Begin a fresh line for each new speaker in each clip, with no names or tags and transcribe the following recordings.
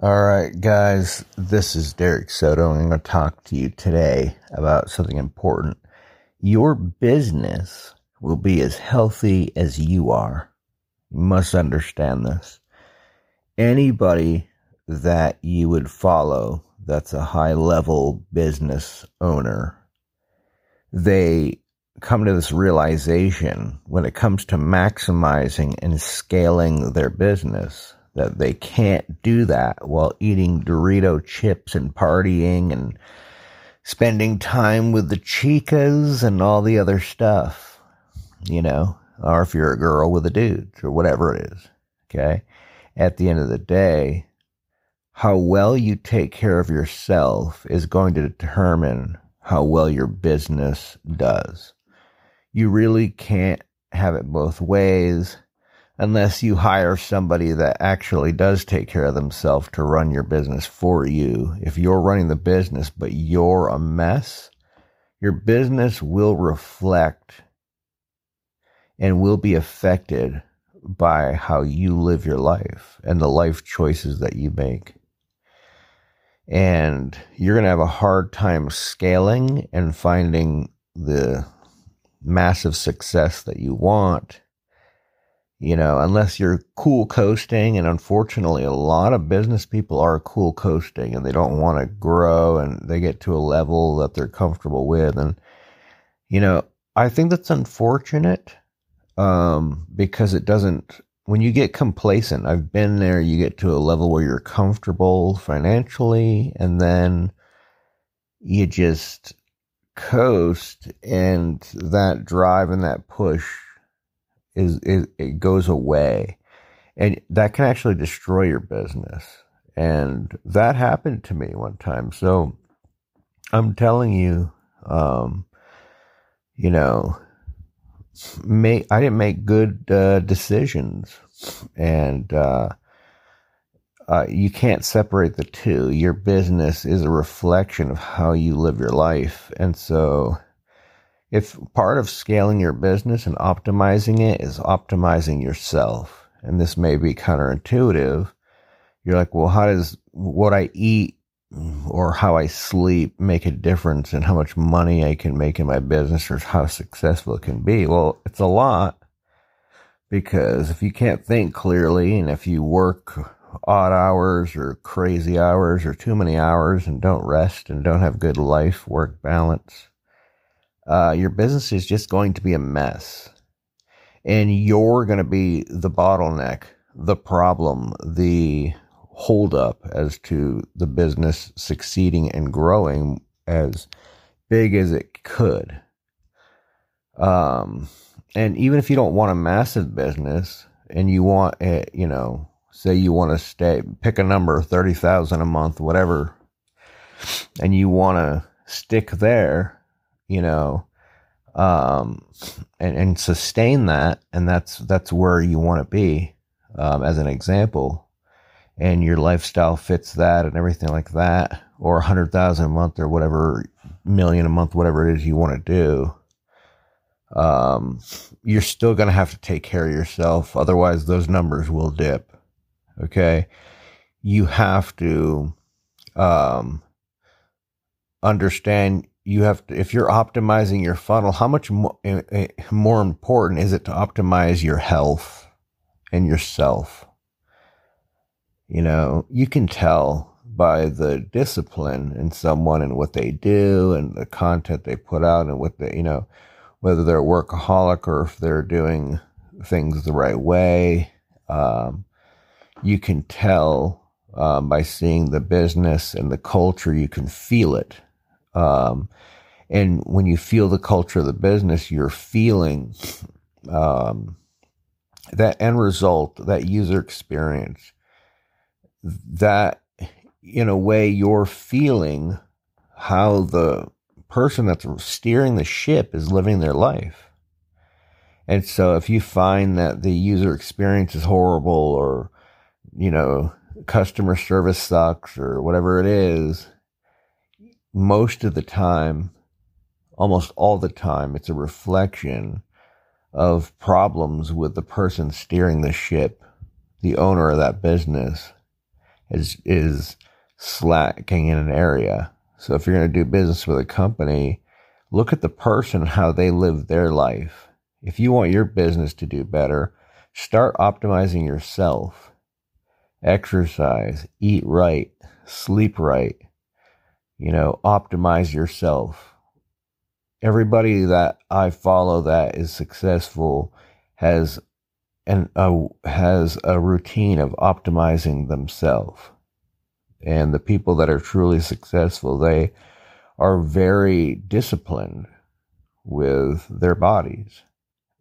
All right, guys, this is Derek Soto, I'm going to talk to you today about something important. Your business will be as healthy as you are. You must understand this. Anybody that you would follow that's a high level business owner, they come to this realization when it comes to maximizing and scaling their business that they can't do that while eating Dorito chips and partying and spending time with the chicas and all the other stuff, you know, or if you're a girl with a dude or whatever it is. Okay. At the end of the day, how well you take care of yourself is going to determine how well your business does. You really can't have it both ways unless you hire somebody that actually does take care of themselves to run your business for you. If you're running the business, but you're a mess, your business will reflect and will be affected by how you live your life and the life choices that you make. And you're going to have a hard time scaling and finding the massive success that you want you know, unless you're cool coasting. And unfortunately, a lot of business people are cool coasting and they don't want to grow and they get to a level that they're comfortable with. And, you know, I think that's unfortunate um, because it doesn't, when you get complacent, I've been there, you get to a level where you're comfortable financially and then you just coast and that drive and that push is, it goes away and that can actually destroy your business. And that happened to me one time. So I'm telling you, um, you know, make, I didn't make good uh, decisions and, uh, uh, you can't separate the two. Your business is a reflection of how you live your life. And so if part of scaling your business and optimizing it is optimizing yourself, and this may be counterintuitive, you're like, well, how does what I eat or how I sleep make a difference in how much money I can make in my business or how successful it can be? Well, it's a lot because if you can't think clearly and if you work odd hours or crazy hours or too many hours and don't rest and don't have good life work balance, uh, your business is just going to be a mess. And you're going to be the bottleneck, the problem, the holdup as to the business succeeding and growing as big as it could. Um, and even if you don't want a massive business and you want, a, you know, say you want to stay, pick a number, 30,000 a month, whatever, and you want to stick there, you know, um, and, and sustain that. And that's, that's where you want to be, um, as an example. And your lifestyle fits that and everything like that, or a hundred thousand a month or whatever million a month, whatever it is you want to do. Um, you're still going to have to take care of yourself. Otherwise, those numbers will dip. Okay. You have to, um, understand you have to, if you're optimizing your funnel, how much more, eh, eh, more important is it to optimize your health and yourself? You know, you can tell by the discipline in someone and what they do and the content they put out and what they, you know, whether they're a workaholic or if they're doing things the right way. Um, you can tell um, by seeing the business and the culture, you can feel it um, and when you feel the culture of the business, you're feeling um, that end result, that user experience, that in a way you're feeling how the person that's steering the ship is living their life. And so if you find that the user experience is horrible or, you know, customer service sucks or whatever it is, most of the time, almost all the time, it's a reflection of problems with the person steering the ship, the owner of that business. is is slacking in an area. So if you're going to do business with a company, look at the person how they live their life. If you want your business to do better, start optimizing yourself. Exercise, eat right, sleep right. You know, optimize yourself. Everybody that I follow that is successful has and uh, has a routine of optimizing themselves. And the people that are truly successful, they are very disciplined with their bodies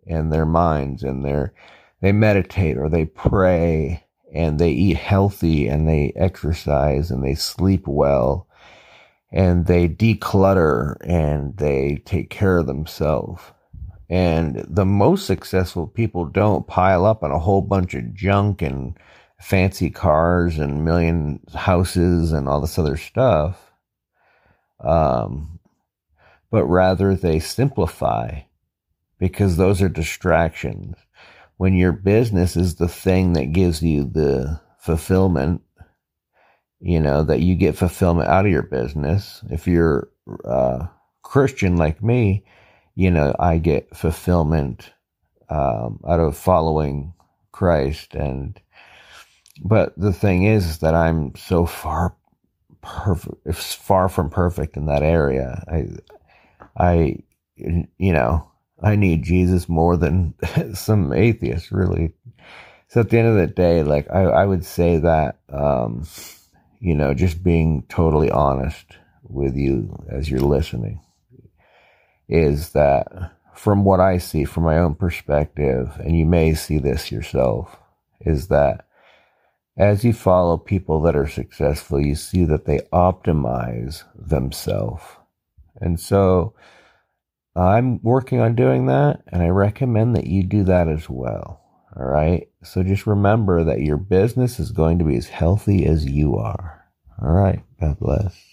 and their minds and their they meditate or they pray and they eat healthy and they exercise and they sleep well and they declutter and they take care of themselves and the most successful people don't pile up on a whole bunch of junk and fancy cars and million houses and all this other stuff. Um, but rather they simplify because those are distractions. When your business is the thing that gives you the fulfillment, you know, that you get fulfillment out of your business. If you're uh, Christian like me, you know, I get fulfillment um, out of following Christ. And, but the thing is that I'm so far perfect, far from perfect in that area. I, I, you know, I need Jesus more than some atheists, really. So at the end of the day, like I, I would say that, um, you know, just being totally honest with you as you're listening is that from what I see from my own perspective, and you may see this yourself, is that as you follow people that are successful, you see that they optimize themselves. And so I'm working on doing that, and I recommend that you do that as well. All right. So just remember that your business is going to be as healthy as you are. All right. God bless.